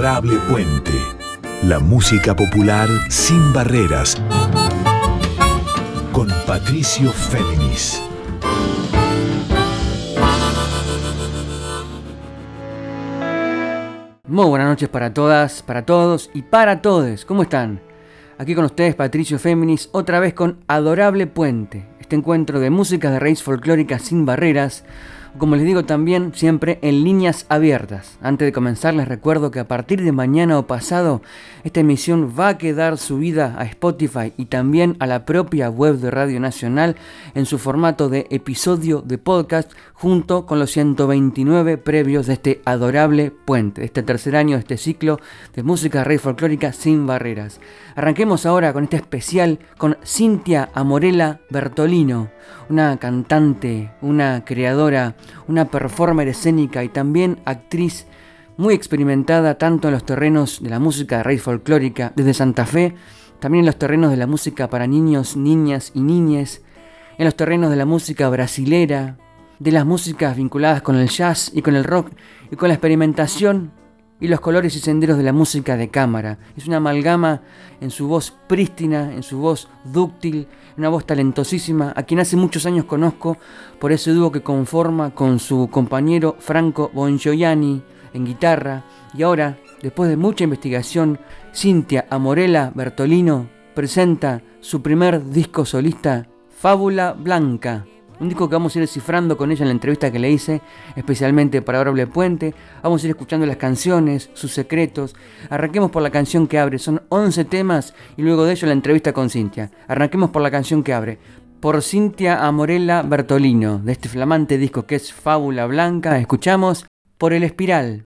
Adorable Puente. La música popular sin barreras. Con Patricio Féminis. Muy buenas noches para todas, para todos y para todos. ¿Cómo están? Aquí con ustedes Patricio Féminis, otra vez con Adorable Puente, este encuentro de música de raíz folclórica sin barreras, como les digo también siempre en líneas abiertas. Antes de comenzar les recuerdo que a partir de mañana o pasado esta emisión va a quedar subida a Spotify y también a la propia web de Radio Nacional en su formato de episodio de podcast junto con los 129 previos de este adorable puente, este tercer año de este ciclo de música rey folclórica sin barreras. Arranquemos ahora con este especial con Cintia Amorela Bertolino, una cantante, una creadora, una performer escénica y también actriz muy experimentada tanto en los terrenos de la música de raíz folclórica desde Santa Fe, también en los terrenos de la música para niños, niñas y niñes, en los terrenos de la música brasilera, de las músicas vinculadas con el jazz y con el rock y con la experimentación y los colores y senderos de la música de cámara. Es una amalgama en su voz prístina, en su voz dúctil, una voz talentosísima, a quien hace muchos años conozco por ese dúo que conforma con su compañero Franco Bongioiani en guitarra. Y ahora, después de mucha investigación, Cintia Amorela Bertolino presenta su primer disco solista, Fábula Blanca. Un disco que vamos a ir descifrando con ella en la entrevista que le hice, especialmente para Orable Puente. Vamos a ir escuchando las canciones, sus secretos. Arranquemos por la canción que abre. Son 11 temas y luego de ello la entrevista con Cintia. Arranquemos por la canción que abre. Por Cintia Amorella Bertolino, de este flamante disco que es Fábula Blanca, escuchamos Por el Espiral.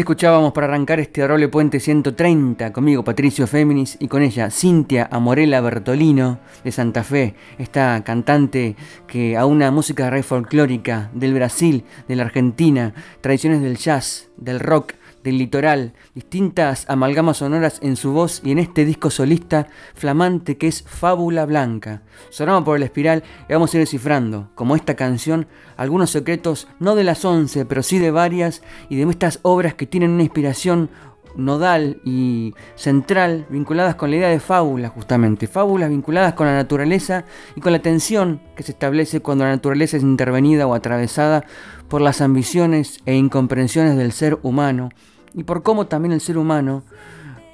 Escuchábamos para arrancar este Roble Puente 130, conmigo Patricio Féminis y con ella Cintia Amorela Bertolino de Santa Fe, esta cantante que a una música rey folclórica del Brasil, de la Argentina, tradiciones del jazz, del rock, del litoral, distintas amalgamas sonoras en su voz y en este disco solista flamante que es Fábula Blanca. Sonamos por el espiral y vamos a ir descifrando, como esta canción, algunos secretos no de las once, pero sí de varias y de estas obras que tienen una inspiración nodal y central vinculadas con la idea de fábula justamente, fábulas vinculadas con la naturaleza y con la tensión que se establece cuando la naturaleza es intervenida o atravesada por las ambiciones e incomprensiones del ser humano y por cómo también el ser humano,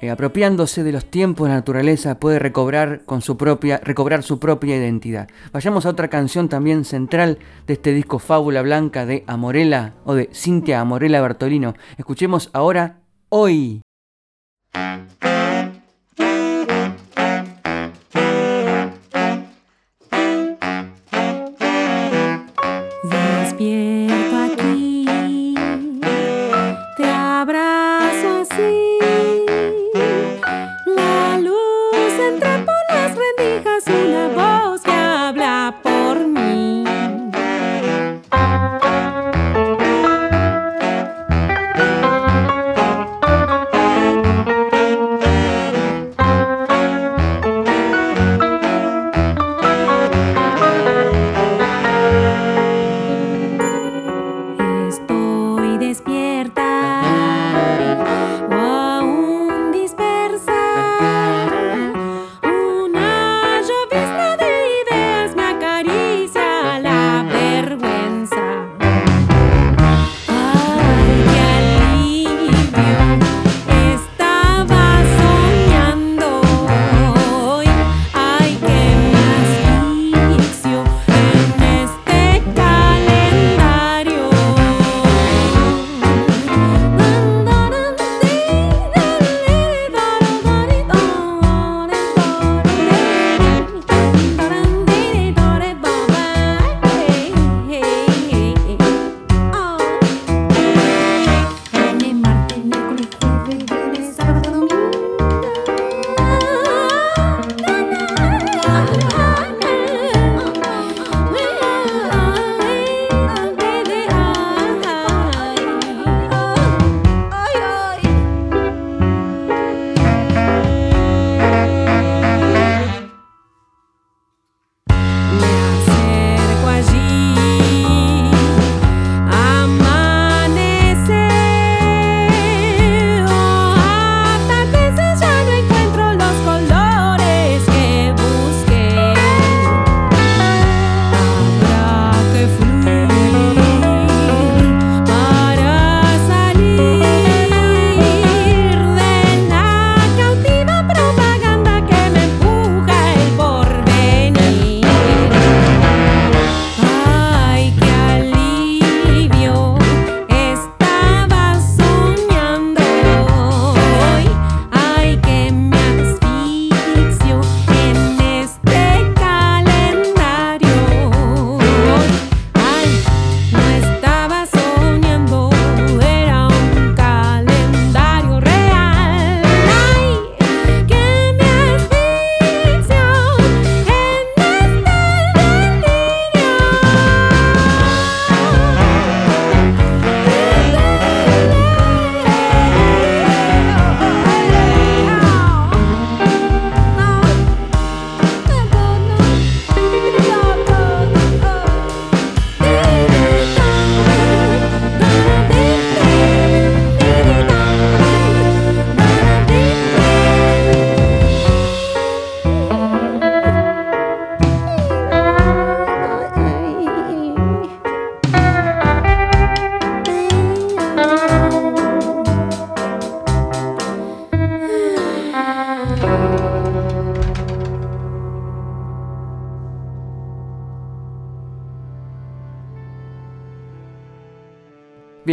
eh, apropiándose de los tiempos de la naturaleza, puede recobrar, con su propia, recobrar su propia identidad. Vayamos a otra canción también central de este disco Fábula Blanca de Amorela o de Cintia Amorela Bertolino. Escuchemos ahora Hoy.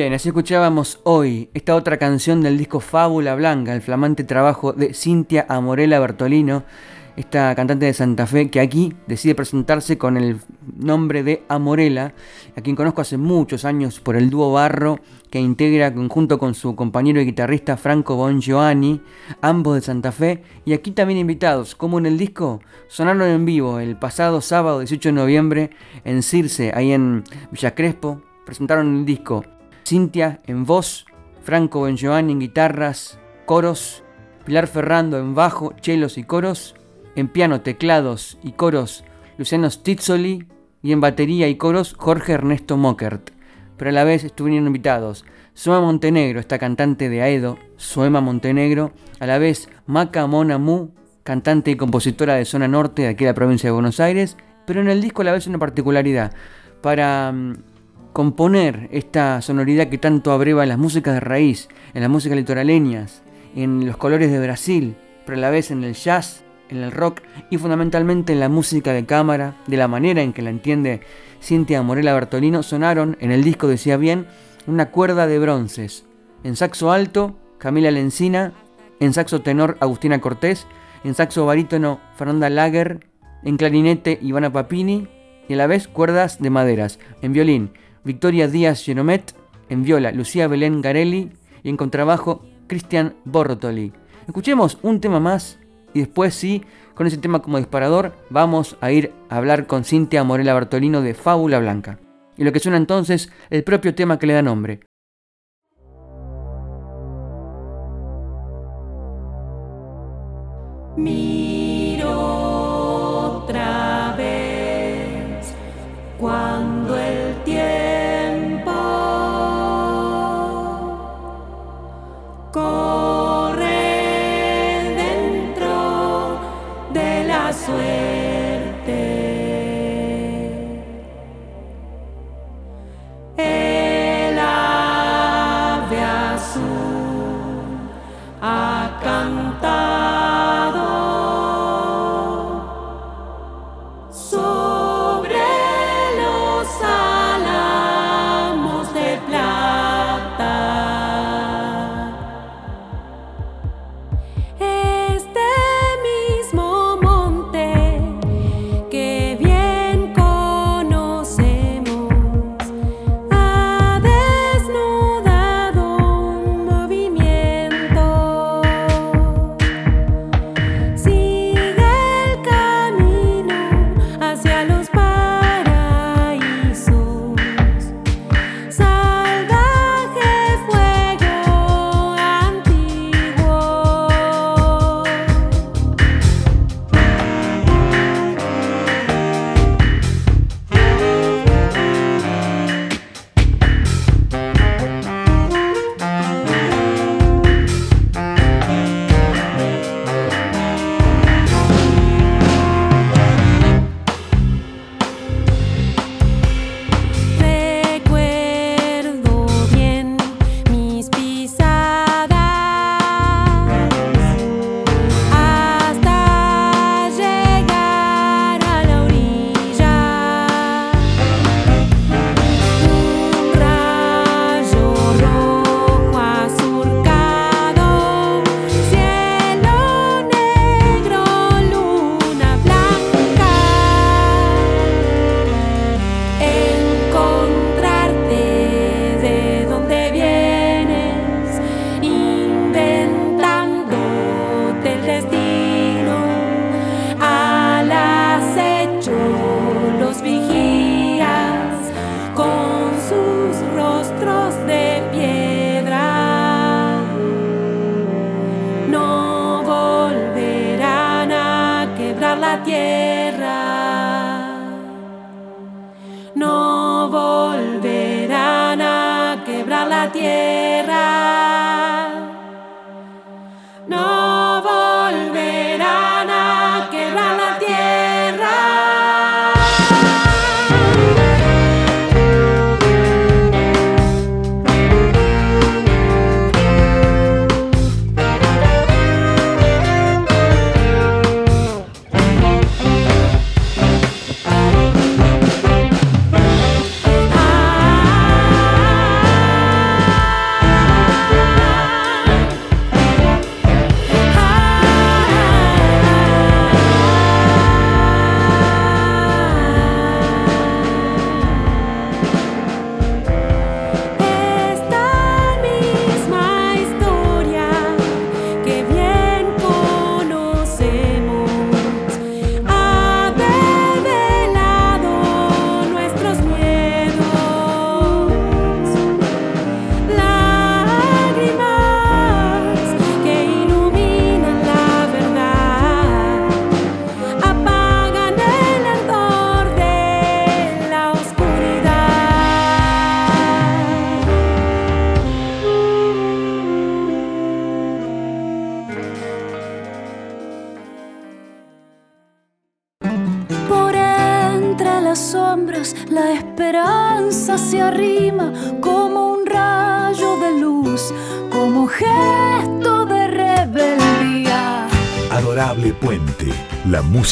Bien, así escuchábamos hoy esta otra canción del disco Fábula Blanca, el flamante trabajo de Cintia Amorela Bertolino, esta cantante de Santa Fe que aquí decide presentarse con el nombre de Amorela, a quien conozco hace muchos años por el dúo Barro que integra junto con su compañero y guitarrista Franco Bongiovanni, ambos de Santa Fe, y aquí también invitados, como en el disco, sonaron en vivo el pasado sábado 18 de noviembre en Circe, ahí en Villa Crespo, presentaron el disco Cintia en voz, Franco Bongiovanni en guitarras, coros, Pilar Ferrando en bajo, chelos y coros, en piano, teclados y coros, Luciano Stizzoli, y en batería y coros, Jorge Ernesto Mockert pero a la vez estuvieron invitados Soema Montenegro, esta cantante de Aedo, Soema Montenegro, a la vez Maca Mona Mu, cantante y compositora de zona norte de aquí de la provincia de Buenos Aires, pero en el disco a la vez una particularidad. Para mm, componer esta sonoridad que tanto abreva en las músicas de raíz, en las músicas litoraleñas, en los colores de Brasil, pero a la vez en el jazz, en el rock y fundamentalmente en la música de cámara, de la manera en que la entiende Cintia Morela Bertolino, sonaron en el disco, decía bien, una cuerda de bronces. En saxo alto, Camila Lencina, en saxo tenor, Agustina Cortés, en saxo barítono, Fernanda Lager, en clarinete, Ivana Papini, y a la vez cuerdas de maderas. En violín, Victoria Díaz Genomet, en viola, Lucía Belén Garelli, y en contrabajo, Cristian Bortoli. Escuchemos un tema más y después sí, con ese tema como disparador, vamos a ir a hablar con Cintia Morela Bartolino de Fábula Blanca. Y lo que suena entonces, el propio tema que le da nombre. Miro otra vez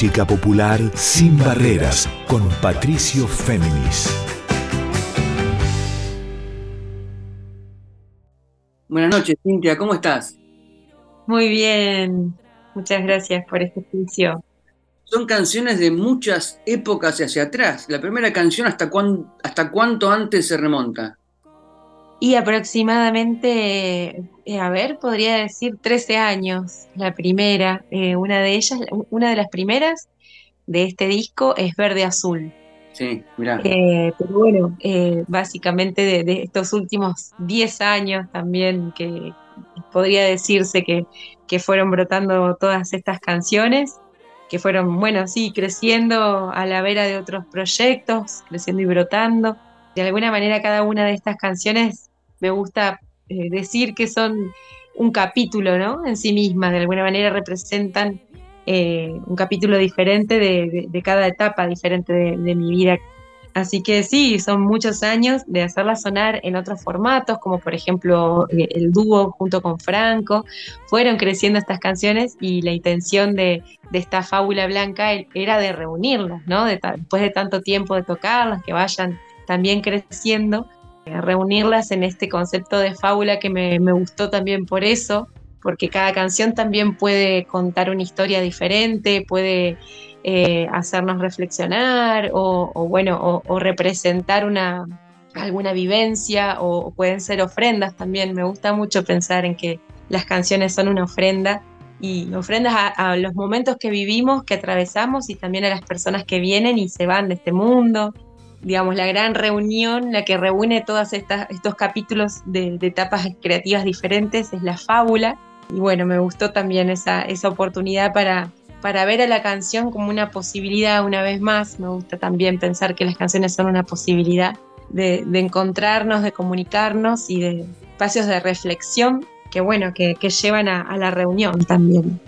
música popular sin barreras con Patricio Féminis. Buenas noches, Cintia, ¿cómo estás? Muy bien, muchas gracias por este juicio. Son canciones de muchas épocas hacia atrás. La primera canción, ¿hasta, hasta cuánto antes se remonta? Y aproximadamente, eh, a ver, podría decir 13 años, la primera. Eh, una de ellas, una de las primeras de este disco es Verde Azul. Sí, mira. Eh, pero bueno, básicamente de, estos últimos 10 años también que podría decirse que, que fueron brotando todas estas canciones, que fueron, bueno, sí, creciendo a la vera de otros proyectos, creciendo y brotando. De alguna manera cada una de estas canciones me gusta eh, decir que son un capítulo, ¿no? En sí mismas, de alguna manera representan eh, un capítulo diferente de, cada etapa diferente de, mi vida. Así que sí, son muchos años de hacerla sonar en otros formatos, como por ejemplo eh, el dúo junto con Franco. Fueron creciendo estas canciones y la intención de, esta fábula blanca era de reunirlas, ¿no? después de tanto tiempo de tocarlas, que vayan también creciendo reunirlas en este concepto de fábula que me, gustó también por eso, porque cada canción también puede contar una historia diferente, puede eh, hacernos reflexionar o, bueno, o, representar una, alguna vivencia o, pueden ser ofrendas también. Me gusta mucho pensar en que las canciones son una ofrenda y ofrendas a, los momentos que vivimos, que atravesamos y también a las personas que vienen y se van de este mundo digamos, la gran reunión, la que reúne todos estos capítulos de, etapas creativas diferentes, es la fábula. Y bueno, me gustó también esa, esa oportunidad para, para ver a la canción como una posibilidad una vez más. Me gusta también pensar que las canciones son una posibilidad de, encontrarnos, de comunicarnos y de espacios de reflexión que bueno, que, llevan a la reunión también.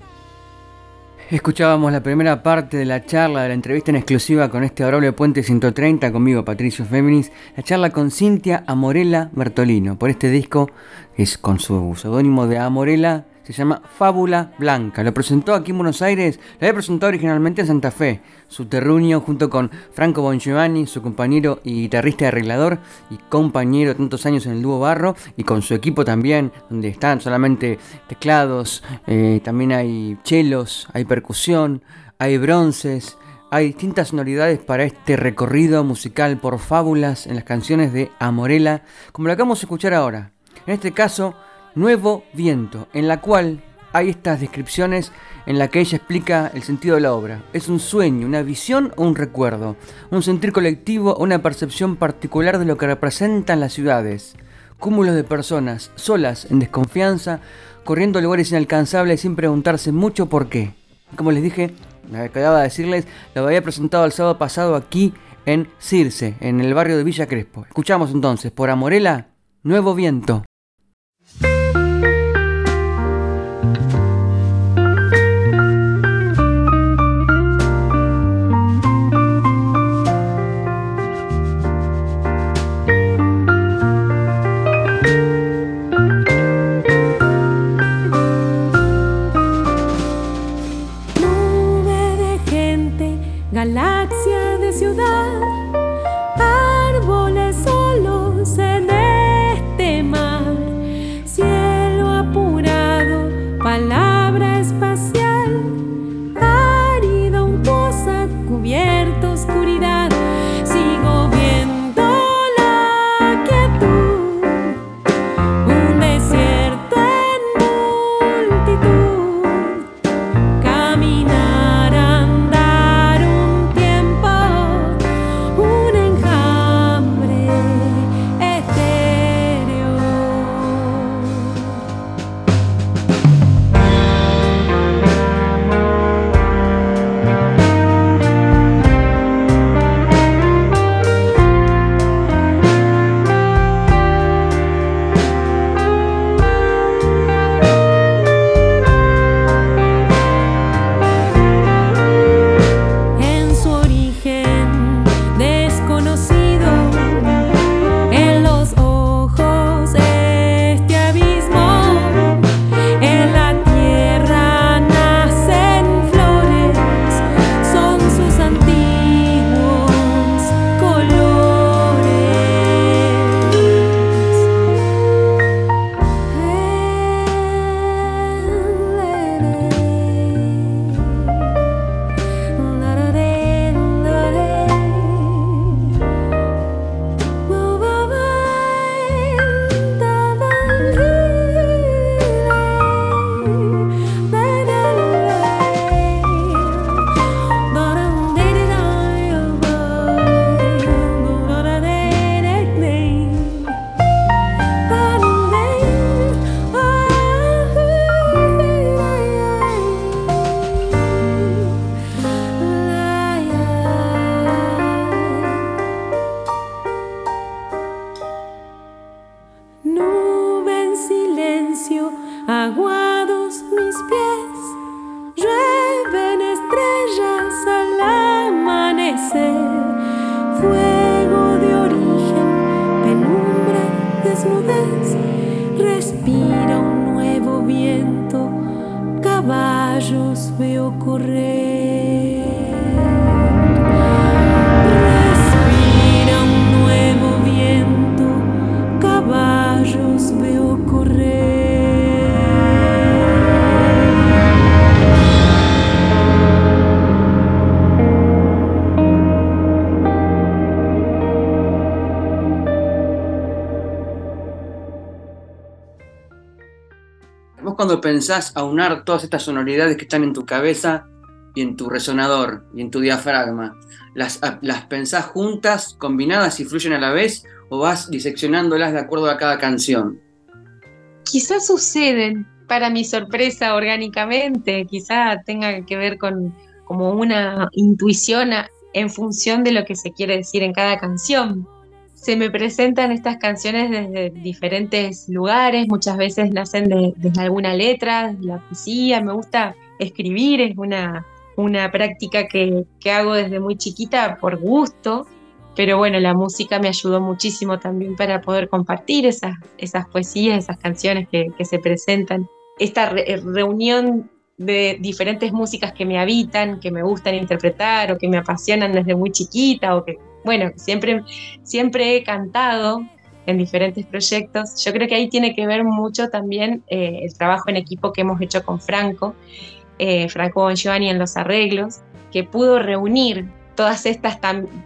Escuchábamos la primera parte de la charla, de la entrevista en exclusiva con este adorable Puente 130, conmigo Patricio Féminis, la charla con Cintia Amorela Bertolino, por este disco, es con su seudónimo de Amorela, se llama Fábula Blanca. Lo presentó aquí en Buenos Aires, lo había presentado originalmente en Santa Fe, su terruño junto con Franco Bongiovanni, su compañero y guitarrista y arreglador y compañero tantos años en el dúo Barro, y con su equipo también, donde están solamente teclados, eh, también hay chelos, hay percusión, hay bronces, hay distintas sonoridades para este recorrido musical por fábulas en las canciones de Amorela, como lo acabamos de escuchar ahora. En este caso, Nuevo Viento, en la cual hay estas descripciones en la que ella explica el sentido de la obra. Es un sueño, una visión o un recuerdo, un sentir colectivo o una percepción particular de lo que representan las ciudades. Cúmulos de personas, solas, en desconfianza, corriendo a lugares inalcanzables sin preguntarse mucho por qué. Como les dije, me acababa de decirles, lo había presentado el sábado pasado aquí en Circe, en el barrio de Villa Crespo. Escuchamos entonces, por Amorela, Nuevo Viento. Cuando pensás aunar todas estas sonoridades que están en tu cabeza y en tu resonador y en tu diafragma, ¿las, las pensás juntas, combinadas y fluyen a la vez o vas diseccionándolas de acuerdo a cada canción? Quizás suceden, para mi sorpresa, orgánicamente, quizá tenga que ver con como una intuición en función de lo que se quiere decir en cada canción. Se me presentan estas canciones desde diferentes lugares, muchas veces nacen desde alguna letra, de la poesía, me gusta escribir, es una, una práctica que, que hago desde muy chiquita por gusto, pero bueno, la música me ayudó muchísimo también para poder compartir esas, esas poesías, esas canciones que, que se presentan. Esta reunión de diferentes músicas que me habitan, que me gustan interpretar o que me apasionan desde muy chiquita o que, bueno, siempre, siempre he cantado en diferentes proyectos. Yo creo que ahí tiene que ver mucho también eh, el trabajo en equipo que hemos hecho con Franco, eh, Franco Giovanni en los arreglos, que pudo reunir todas estas,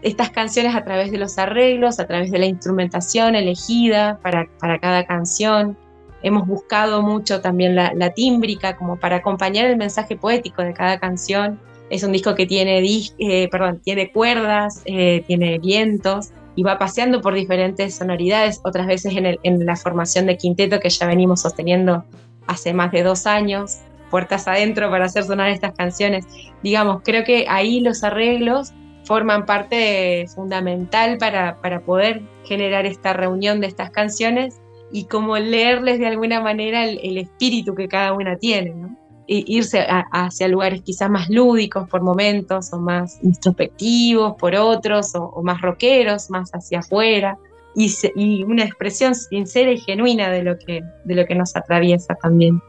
estas canciones a través de los arreglos, a través de la instrumentación elegida para, para cada canción, hemos buscado mucho también la, tímbrica como para acompañar el mensaje poético de cada canción. Es un disco que tiene, eh, perdón, tiene cuerdas, eh, tiene vientos y va paseando por diferentes sonoridades, otras veces en, la formación de quinteto que ya venimos sosteniendo hace más de dos años, puertas adentro para hacer sonar estas canciones. Digamos, creo que ahí los arreglos forman parte fundamental para, poder generar esta reunión de estas canciones y como leerles de alguna manera el, espíritu que cada una tiene, ¿no? Irse hacia lugares quizás más lúdicos por momentos, o más introspectivos por otros, o, más rockeros, más hacia afuera, y, y, una expresión sincera y genuina de lo, que, de lo que nos atraviesa también.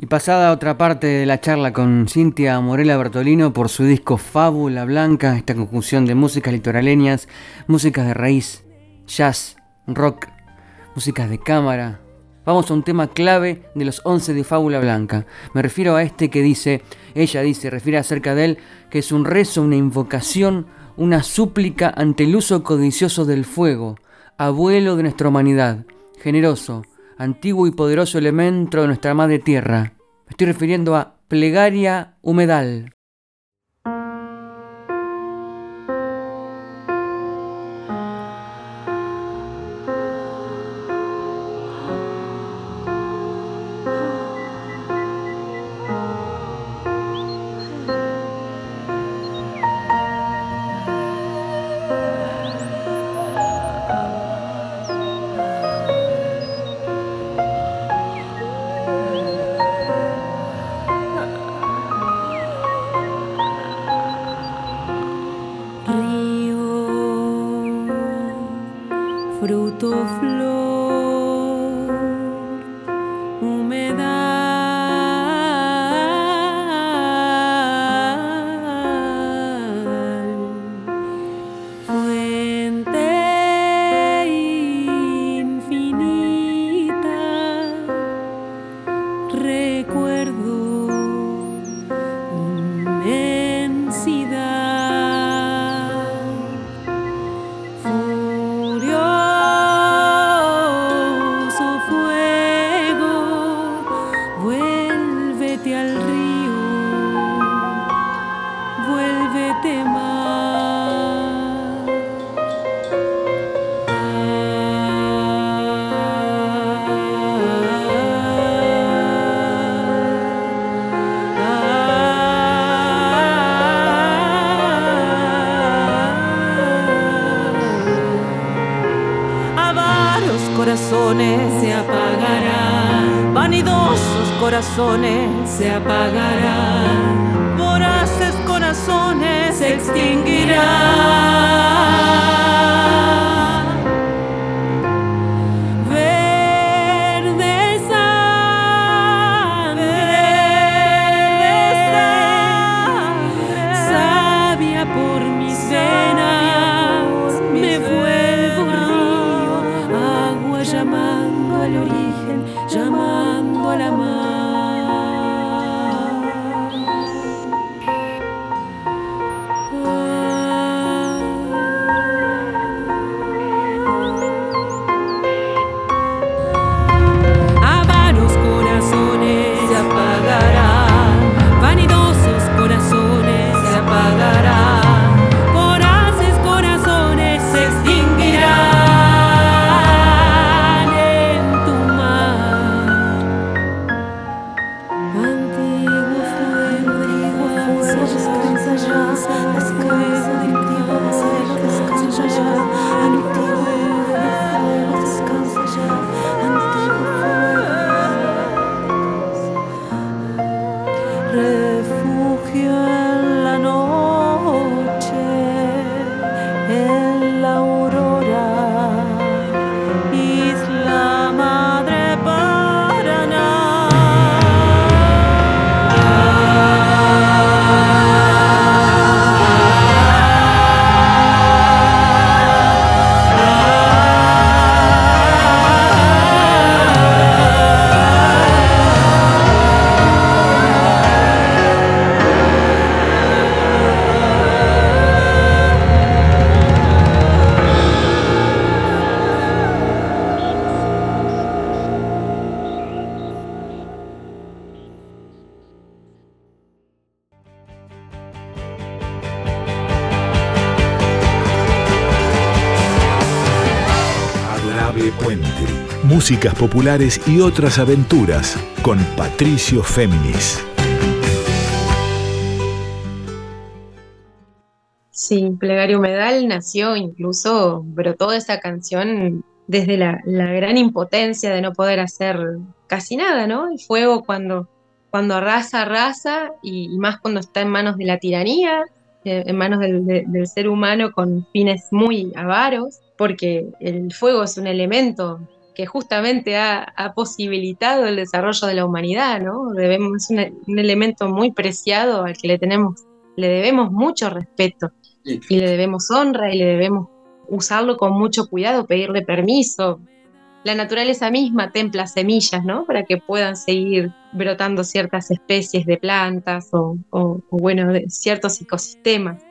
Y pasada otra parte de la charla con Cintia Morela Bertolino por su disco Fábula Blanca, esta conjunción de músicas litoraleñas, músicas de raíz, jazz, rock músicas de cámara. Vamos a un tema clave de los 11 de Fábula Blanca. Me refiero a este que dice, ella dice, refiere acerca de él, que es un rezo, una invocación, una súplica ante el uso codicioso del fuego, abuelo de nuestra humanidad, generoso, antiguo y poderoso elemento de nuestra madre tierra. Me estoy refiriendo a plegaria humedal. Corazones se extinguirán. Músicas populares y otras aventuras con Patricio Féminis. Sí, Plegario Humedal nació incluso, brotó esa canción desde la, gran impotencia de no poder hacer casi nada, ¿no? El fuego cuando, cuando arrasa, arrasa, y, más cuando está en manos de la tiranía, eh, en manos del, ser humano con fines muy avaros, porque el fuego es un elemento que justamente ha, posibilitado el desarrollo de la humanidad, ¿no? Debemos, es un, elemento muy preciado al que le tenemos, le debemos mucho respeto y le debemos honra y le debemos usarlo con mucho cuidado, pedirle permiso. La naturaleza misma templa semillas, ¿no? Para que puedan seguir brotando ciertas especies de plantas o, bueno, de ciertos ecosistemas.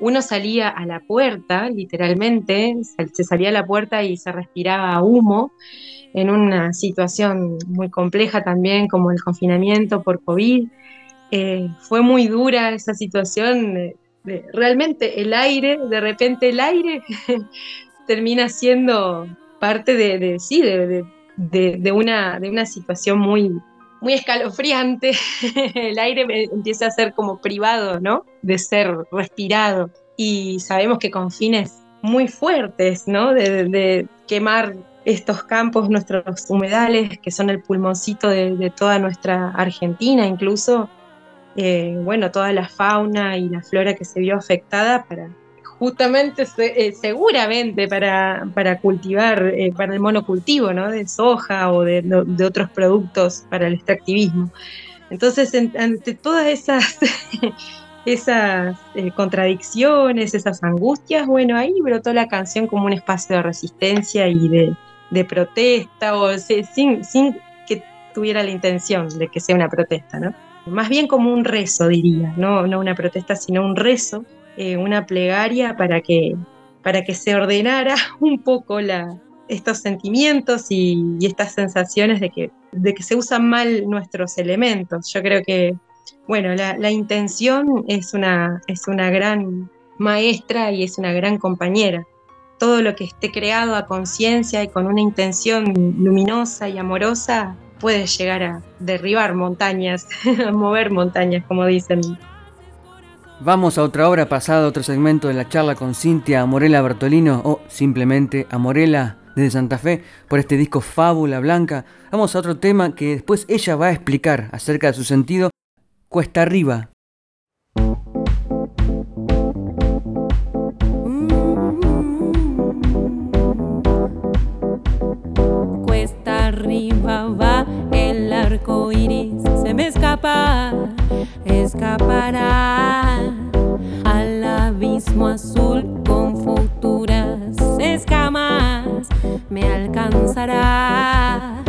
Uno salía a la puerta, literalmente, se salía a la puerta y se respiraba humo en una situación muy compleja también como el confinamiento por COVID. Eh, fue muy dura esa situación. Realmente el aire, de repente el aire termina siendo parte de, sí, de, una, de una situación muy, muy escalofriante. el aire empieza a ser como privado, ¿no? De ser respirado. Y sabemos que con fines muy fuertes, ¿no? De, quemar estos campos, nuestros humedales, que son el pulmoncito de toda nuestra Argentina, incluso eh, bueno, toda la fauna y la flora que se vio afectada para justamente, eh, seguramente para, para cultivar, eh, para el monocultivo, ¿no? De soja o de, otros productos para el extractivismo. Entonces, ante todas esas, esas contradicciones, esas angustias, bueno, ahí brotó la canción como un espacio de resistencia y de, de protesta, o sin, sin que tuviera la intención de que sea una protesta, ¿no? más bien como un rezo, diría, no, no una protesta, sino un rezo, eh, una plegaria para que, para que se ordenara un poco estos sentimientos y, estas sensaciones de que, de que se usan mal nuestros elementos. Yo creo que, bueno, la, intención es una, es una gran maestra y es una gran compañera. Todo lo que esté creado a conciencia y con una intención luminosa y amorosa puede llegar a derribar montañas, a mover montañas, como dicen. Vamos a otra hora pasada, otro segmento de la charla con Cintia Morela Bertolino o simplemente Amorela desde Santa Fe por este disco Fábula Blanca. Vamos a otro tema que después ella va a explicar acerca de su sentido. Cuesta arriba, se me escapa, escapará al abismo azul con futuras escamas, me alcanzará.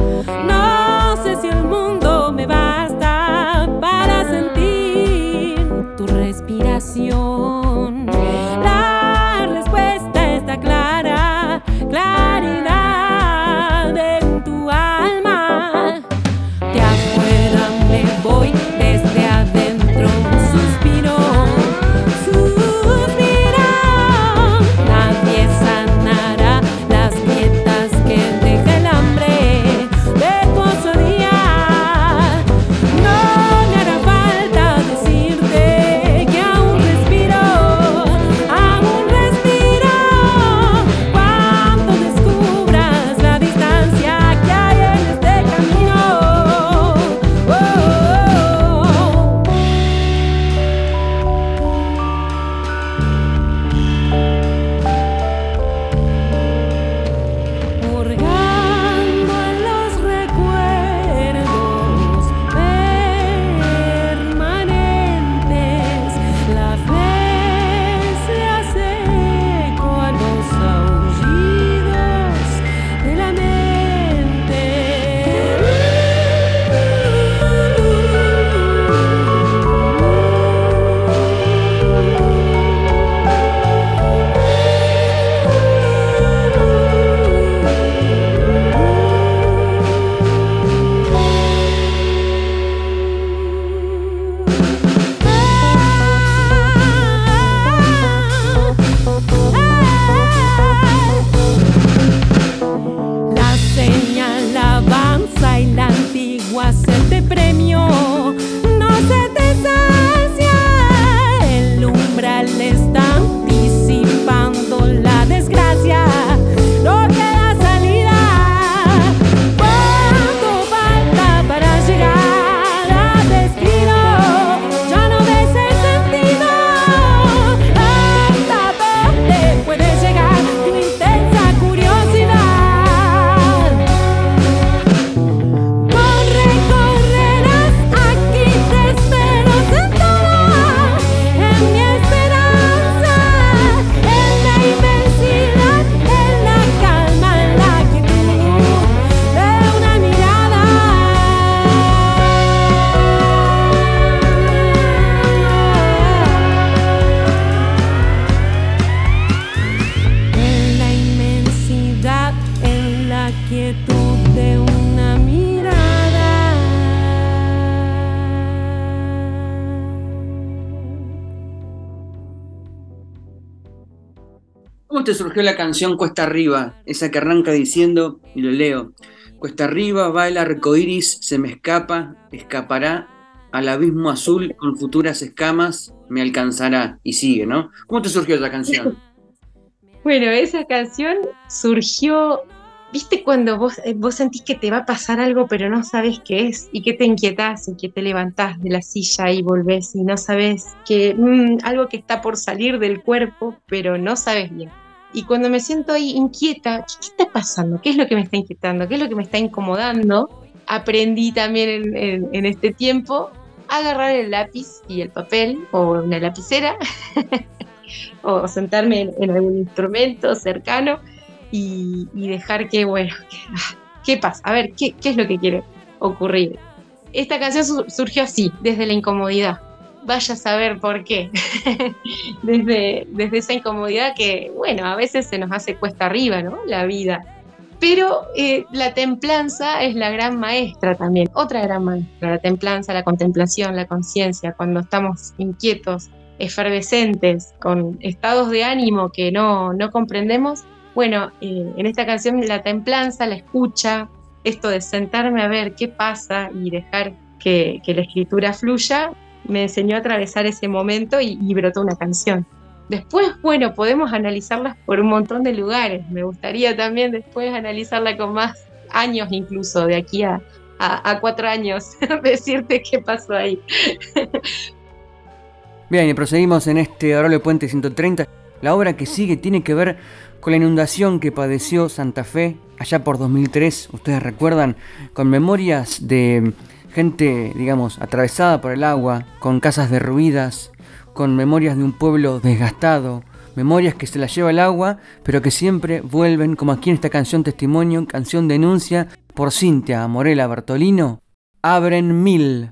La canción Cuesta Arriba? Esa que arranca diciendo, y lo leo, Cuesta arriba va el arco iris, se me escapa, escapará al abismo azul con futuras escamas, me alcanzará. Y sigue, ¿no? ¿Cómo te surgió esa canción? Bueno, esa canción surgió, viste cuando vos, eh, vos sentís que te va a pasar algo pero no sabes qué es y que te inquietás y que te levantás de la silla y volvés y no sabes que mm, algo que está por salir del cuerpo pero no sabes bien. Y cuando me siento ahí inquieta, ¿qué, está pasando? ¿Qué es lo que me está inquietando? ¿Qué es lo que me está incomodando? Aprendí también en, este tiempo a agarrar el lápiz y el papel o una lapicera o sentarme en, algún instrumento cercano y, dejar que, bueno, ah, ¿qué pasa? A ver, ¿qué, ¿qué, es lo que quiere ocurrir? Esta canción surgió así, desde la incomodidad vaya a saber por qué. desde, desde esa incomodidad que, bueno, a veces se nos hace cuesta arriba, ¿no? La vida. Pero eh, la templanza es la gran maestra también, otra gran maestra, la templanza, la contemplación, la conciencia, cuando estamos inquietos, efervescentes, con estados de ánimo que no, no comprendemos. Bueno, eh, en esta canción la templanza, la escucha, esto de sentarme a ver qué pasa y dejar que, que la escritura fluya, me enseñó a atravesar ese momento y, brotó una canción. Después, bueno, podemos analizarlas por un montón de lugares. Me gustaría también después analizarla con más años incluso, de aquí a, cuatro años, decirte qué pasó ahí. Bien, y proseguimos en este Aurelio Puente 130. La obra que sigue tiene que ver con la inundación que padeció Santa Fe allá por 2003. Ustedes recuerdan, con memorias de gente, digamos, atravesada por el agua, con casas derruidas, con memorias de un pueblo desgastado, memorias que se las lleva el agua, pero que siempre vuelven, como aquí en esta canción testimonio, canción denuncia, por Cintia Morela Bartolino, abren mil.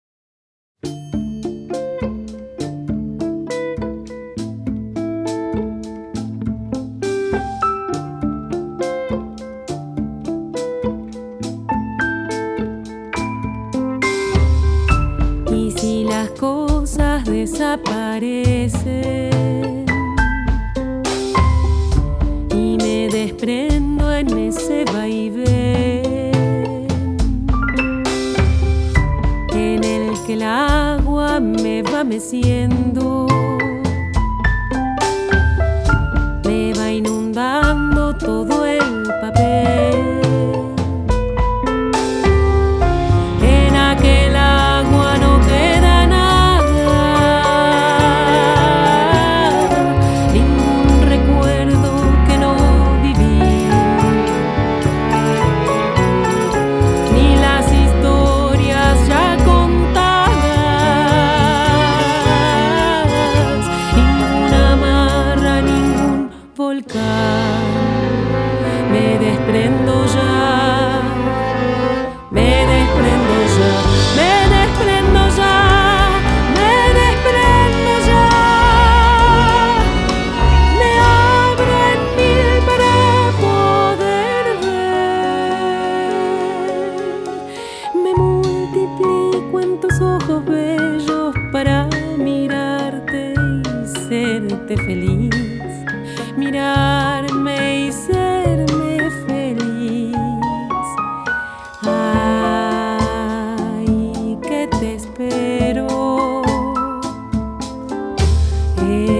Por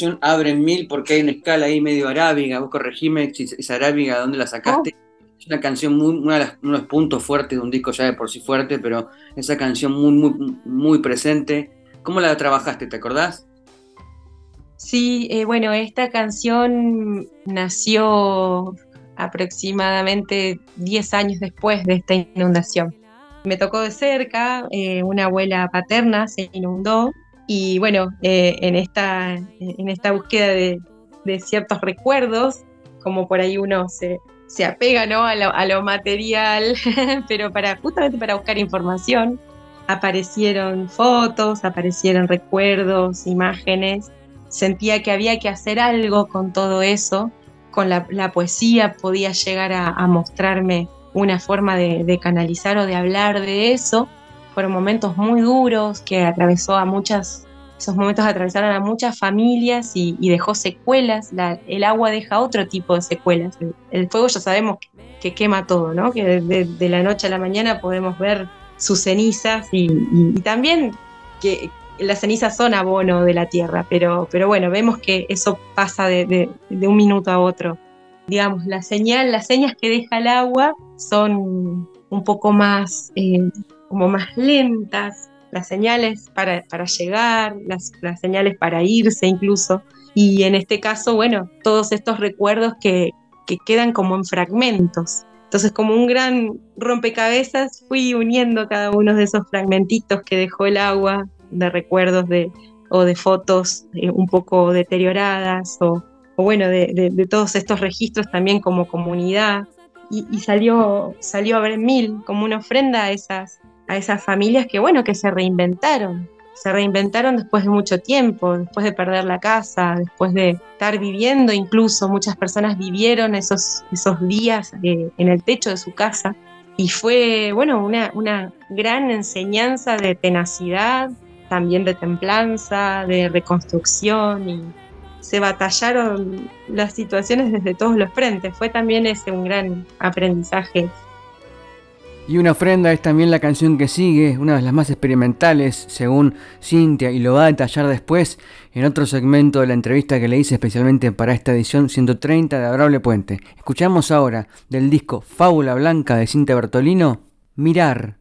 canción Abren Mil porque hay una escala ahí medio arábiga. Vos corregime si es arábiga, ¿dónde la sacaste? Oh. Es una canción muy, uno de los puntos fuertes de un disco ya de por sí fuerte, pero esa canción muy, muy, muy presente. ¿Cómo la trabajaste? ¿Te acordás? Sí, eh, bueno, esta canción nació aproximadamente 10 años después de esta inundación. Me tocó de cerca, eh, una abuela paterna se inundó y bueno, eh, en, esta, en esta búsqueda de, ciertos recuerdos, como por ahí uno se, se apega ¿no? a, lo, a lo material, pero para, justamente para buscar información, aparecieron fotos, aparecieron recuerdos, imágenes. Sentía que había que hacer algo con todo eso. Con la, poesía podía llegar a, mostrarme una forma de, canalizar o de hablar de eso. Fueron momentos muy duros que atravesó a muchas, esos momentos atravesaron a muchas familias y, dejó secuelas. el agua deja otro tipo de secuelas. El, fuego ya sabemos que, quema todo, ¿no? Que de la noche a la mañana podemos ver sus cenizas y, también que las cenizas son abono de la tierra, pero, pero bueno, vemos que eso pasa de, un minuto a otro. Digamos, la señal, las señas que deja el agua son un poco más, eh, como más lentas, las señales para, para llegar, las, las, señales para irse incluso. Y en este caso, bueno, todos estos recuerdos que, que quedan como en fragmentos. Entonces, como un gran rompecabezas, fui uniendo cada uno de esos fragmentitos que dejó el agua, de recuerdos de, o de fotos eh, un poco deterioradas, o, bueno, de, todos estos registros también como comunidad. Y, salió, salió a ver mil como una ofrenda a esas, a esas familias que, bueno, que se reinventaron, se reinventaron después de mucho tiempo, después de perder la casa, después de estar viviendo, incluso muchas personas vivieron esos, esos días eh, en el techo de su casa. Y fue, bueno, una, una gran enseñanza de tenacidad, también de templanza, de reconstrucción y se batallaron las situaciones desde todos los frentes. Fue también ese un gran aprendizaje y una ofrenda es también la canción que sigue, una de las más experimentales, según Cintia, y lo va a detallar después en otro segmento de la entrevista que le hice especialmente para esta edición 130 de Adorable Puente. Escuchamos ahora del disco Fábula Blanca de Cintia Bertolino, Mirar.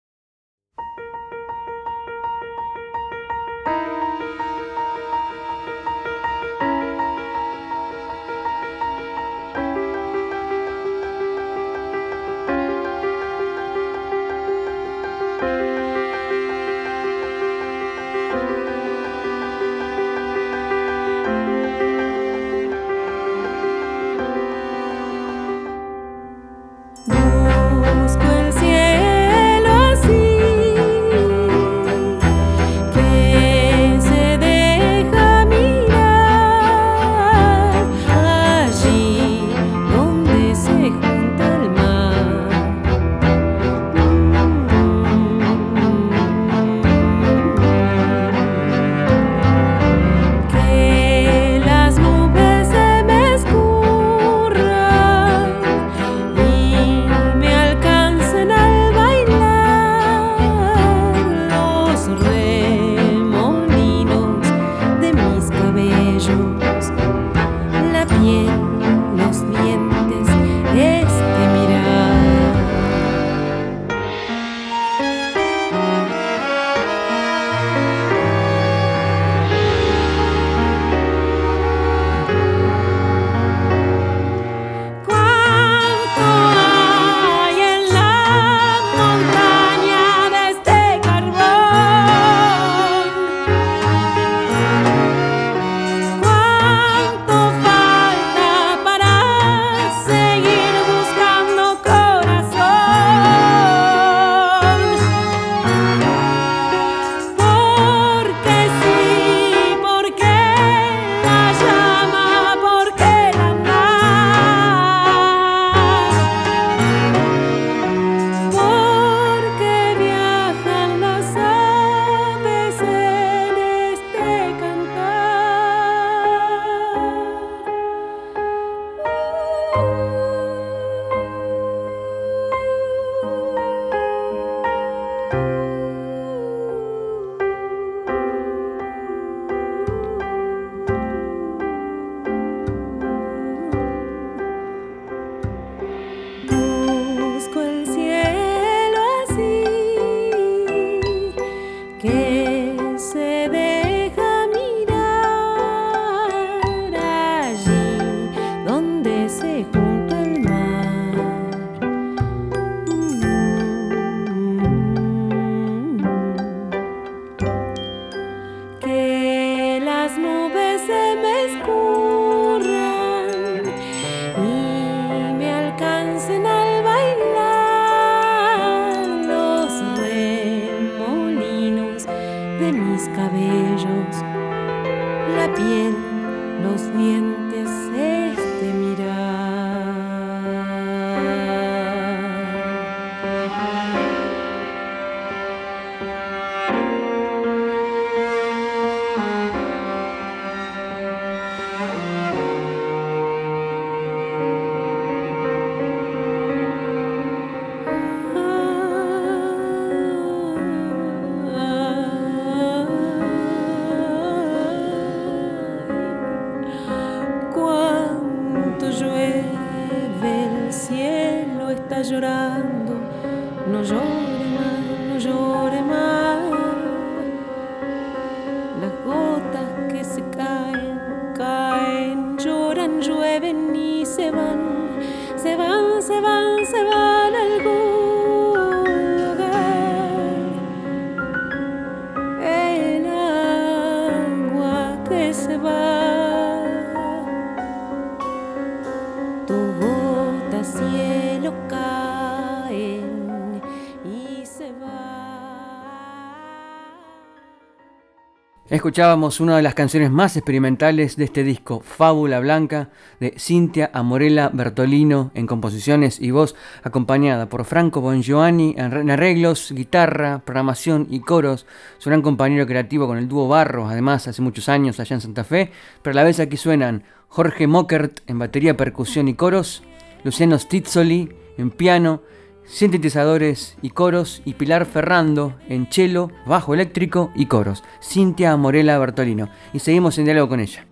Escuchábamos una de las canciones más experimentales de este disco, Fábula Blanca, de Cintia Amorella Bertolino en composiciones y voz, acompañada por Franco Bongiovanni en arreglos, guitarra, programación y coros. Su gran compañero creativo con el dúo Barros, además hace muchos años allá en Santa Fe, pero a la vez aquí suenan Jorge Mockert en batería, percusión y coros, Luciano Stizzoli en piano, sintetizadores y coros y Pilar Ferrando en cello, bajo eléctrico y coros. Cintia Morela Bertolino. Y seguimos en diálogo con ella.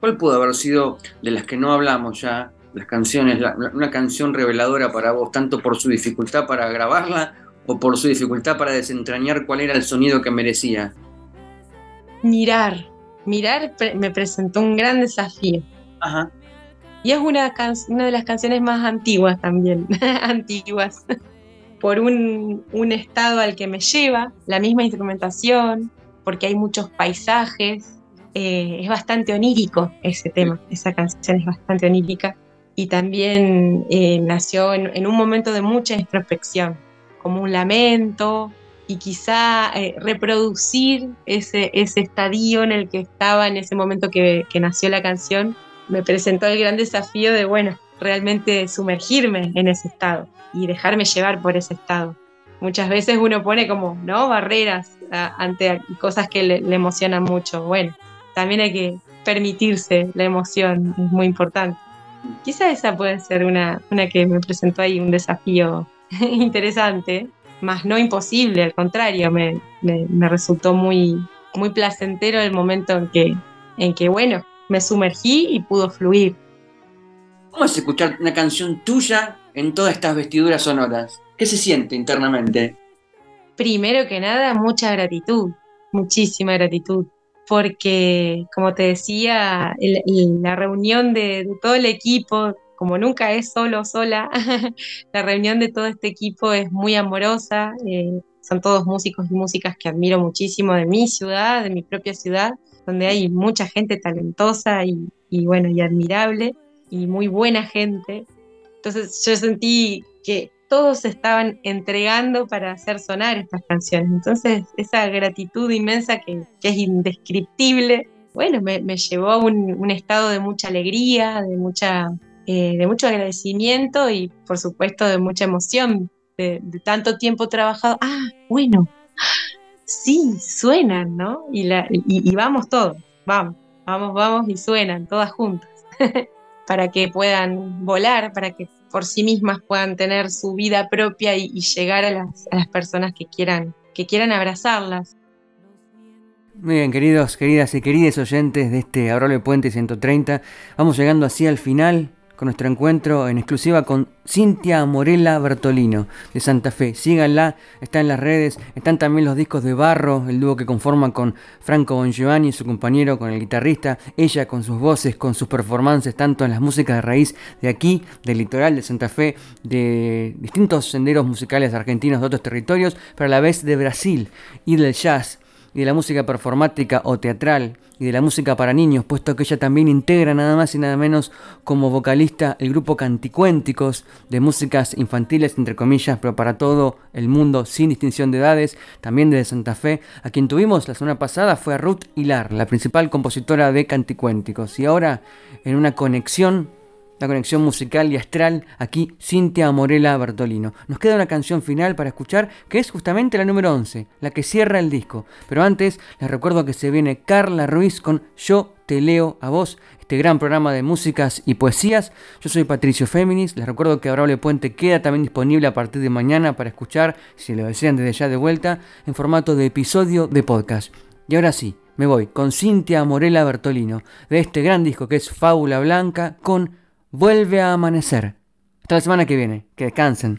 ¿Cuál pudo haber sido de las que no hablamos ya, las canciones, la- una canción reveladora para vos, tanto por su dificultad para grabarla o por su dificultad para desentrañar cuál era el sonido que merecía? Mirar, mirar pre- me presentó un gran desafío. Ajá. Y es una, de las canciones más antiguas también, antiguas, por un, estado al que me lleva, la misma instrumentación, porque hay muchos paisajes, eh, es bastante onírico ese tema, esa canción es bastante onírica, y también eh, nació en, un momento de mucha introspección, como un lamento, y quizá eh, reproducir ese, ese estadio en el que estaba en ese momento que nació la canción me presentó el gran desafío de, bueno, realmente sumergirme en ese estado y dejarme llevar por ese estado. Muchas veces uno pone como, ¿no? Barreras ante cosas que le, le emocionan mucho. Bueno, también hay que permitirse la emoción, es muy importante. Quizá esa puede ser una, una que me presentó ahí un desafío interesante, más no imposible, al contrario, me, me- me resultó muy, muy placentero el momento en que, en que, bueno, me sumergí y pudo fluir. ¿Cómo es escuchar una canción tuya en todas estas vestiduras sonoras? ¿Qué se siente internamente? Primero que nada, mucha gratitud, muchísima gratitud, porque como te decía, el- el- la reunión de, de todo el equipo, como nunca es solo sola, la reunión de todo este equipo es muy amorosa, eh, son todos músicos y músicas que admiro muchísimo de mi ciudad, de mi propia ciudad, donde hay mucha gente talentosa y, y bueno, y admirable, y muy buena gente. Entonces yo sentí que todos estaban entregando para hacer sonar estas canciones. Entonces esa gratitud inmensa que, es indescriptible, bueno, me, llevó a un, un estado de mucha alegría, de, mucha, eh, de mucho agradecimiento y por supuesto de mucha emoción, de, de tanto tiempo trabajado. Ah, bueno, sí, suenan, ¿no? Y, la, y, y vamos todos, vamos, vamos, vamos y suenan todas juntas. para que puedan volar, para que por sí mismas puedan tener su vida propia y, llegar a las, a las personas que quieran, que quieran abrazarlas. Muy bien, queridos, queridas y queridos oyentes de este Abrole Puente 130, vamos llegando así al final con nuestro encuentro en exclusiva con Cintia Morela Bertolino de Santa Fe. Síganla, está en las redes, están también los discos de Barro, el dúo que conforman con Franco Bongiovanni, su compañero, con el guitarrista, ella con sus voces, con sus performances, tanto en las músicas de raíz de aquí, del litoral de Santa Fe, de distintos senderos musicales argentinos de otros territorios, pero a la vez de Brasil y del jazz y de la música performática o teatral y de la música para niños, puesto que ella también integra nada más y nada menos como vocalista el grupo Canticuénticos de músicas infantiles, entre comillas, pero para todo el mundo sin distinción de edades, también desde Santa Fe. A quien tuvimos la semana pasada fue a Ruth Hilar, la principal compositora de Canticuénticos. Y ahora, en una conexión la conexión musical y astral, aquí Cintia Morela Bertolino. Nos queda una canción final para escuchar que es justamente la número 11, la que cierra el disco. Pero antes les recuerdo que se viene Carla Ruiz con Yo te leo a vos, este gran programa de músicas y poesías. Yo soy Patricio Féminis, les recuerdo que Adorable Puente queda también disponible a partir de mañana para escuchar, si lo desean desde ya de vuelta, en formato de episodio de podcast. Y ahora sí, me voy con Cintia Morela Bertolino, de este gran disco que es Fábula Blanca, con Vuelve a amanecer. Hasta la semana que viene. Que descansen.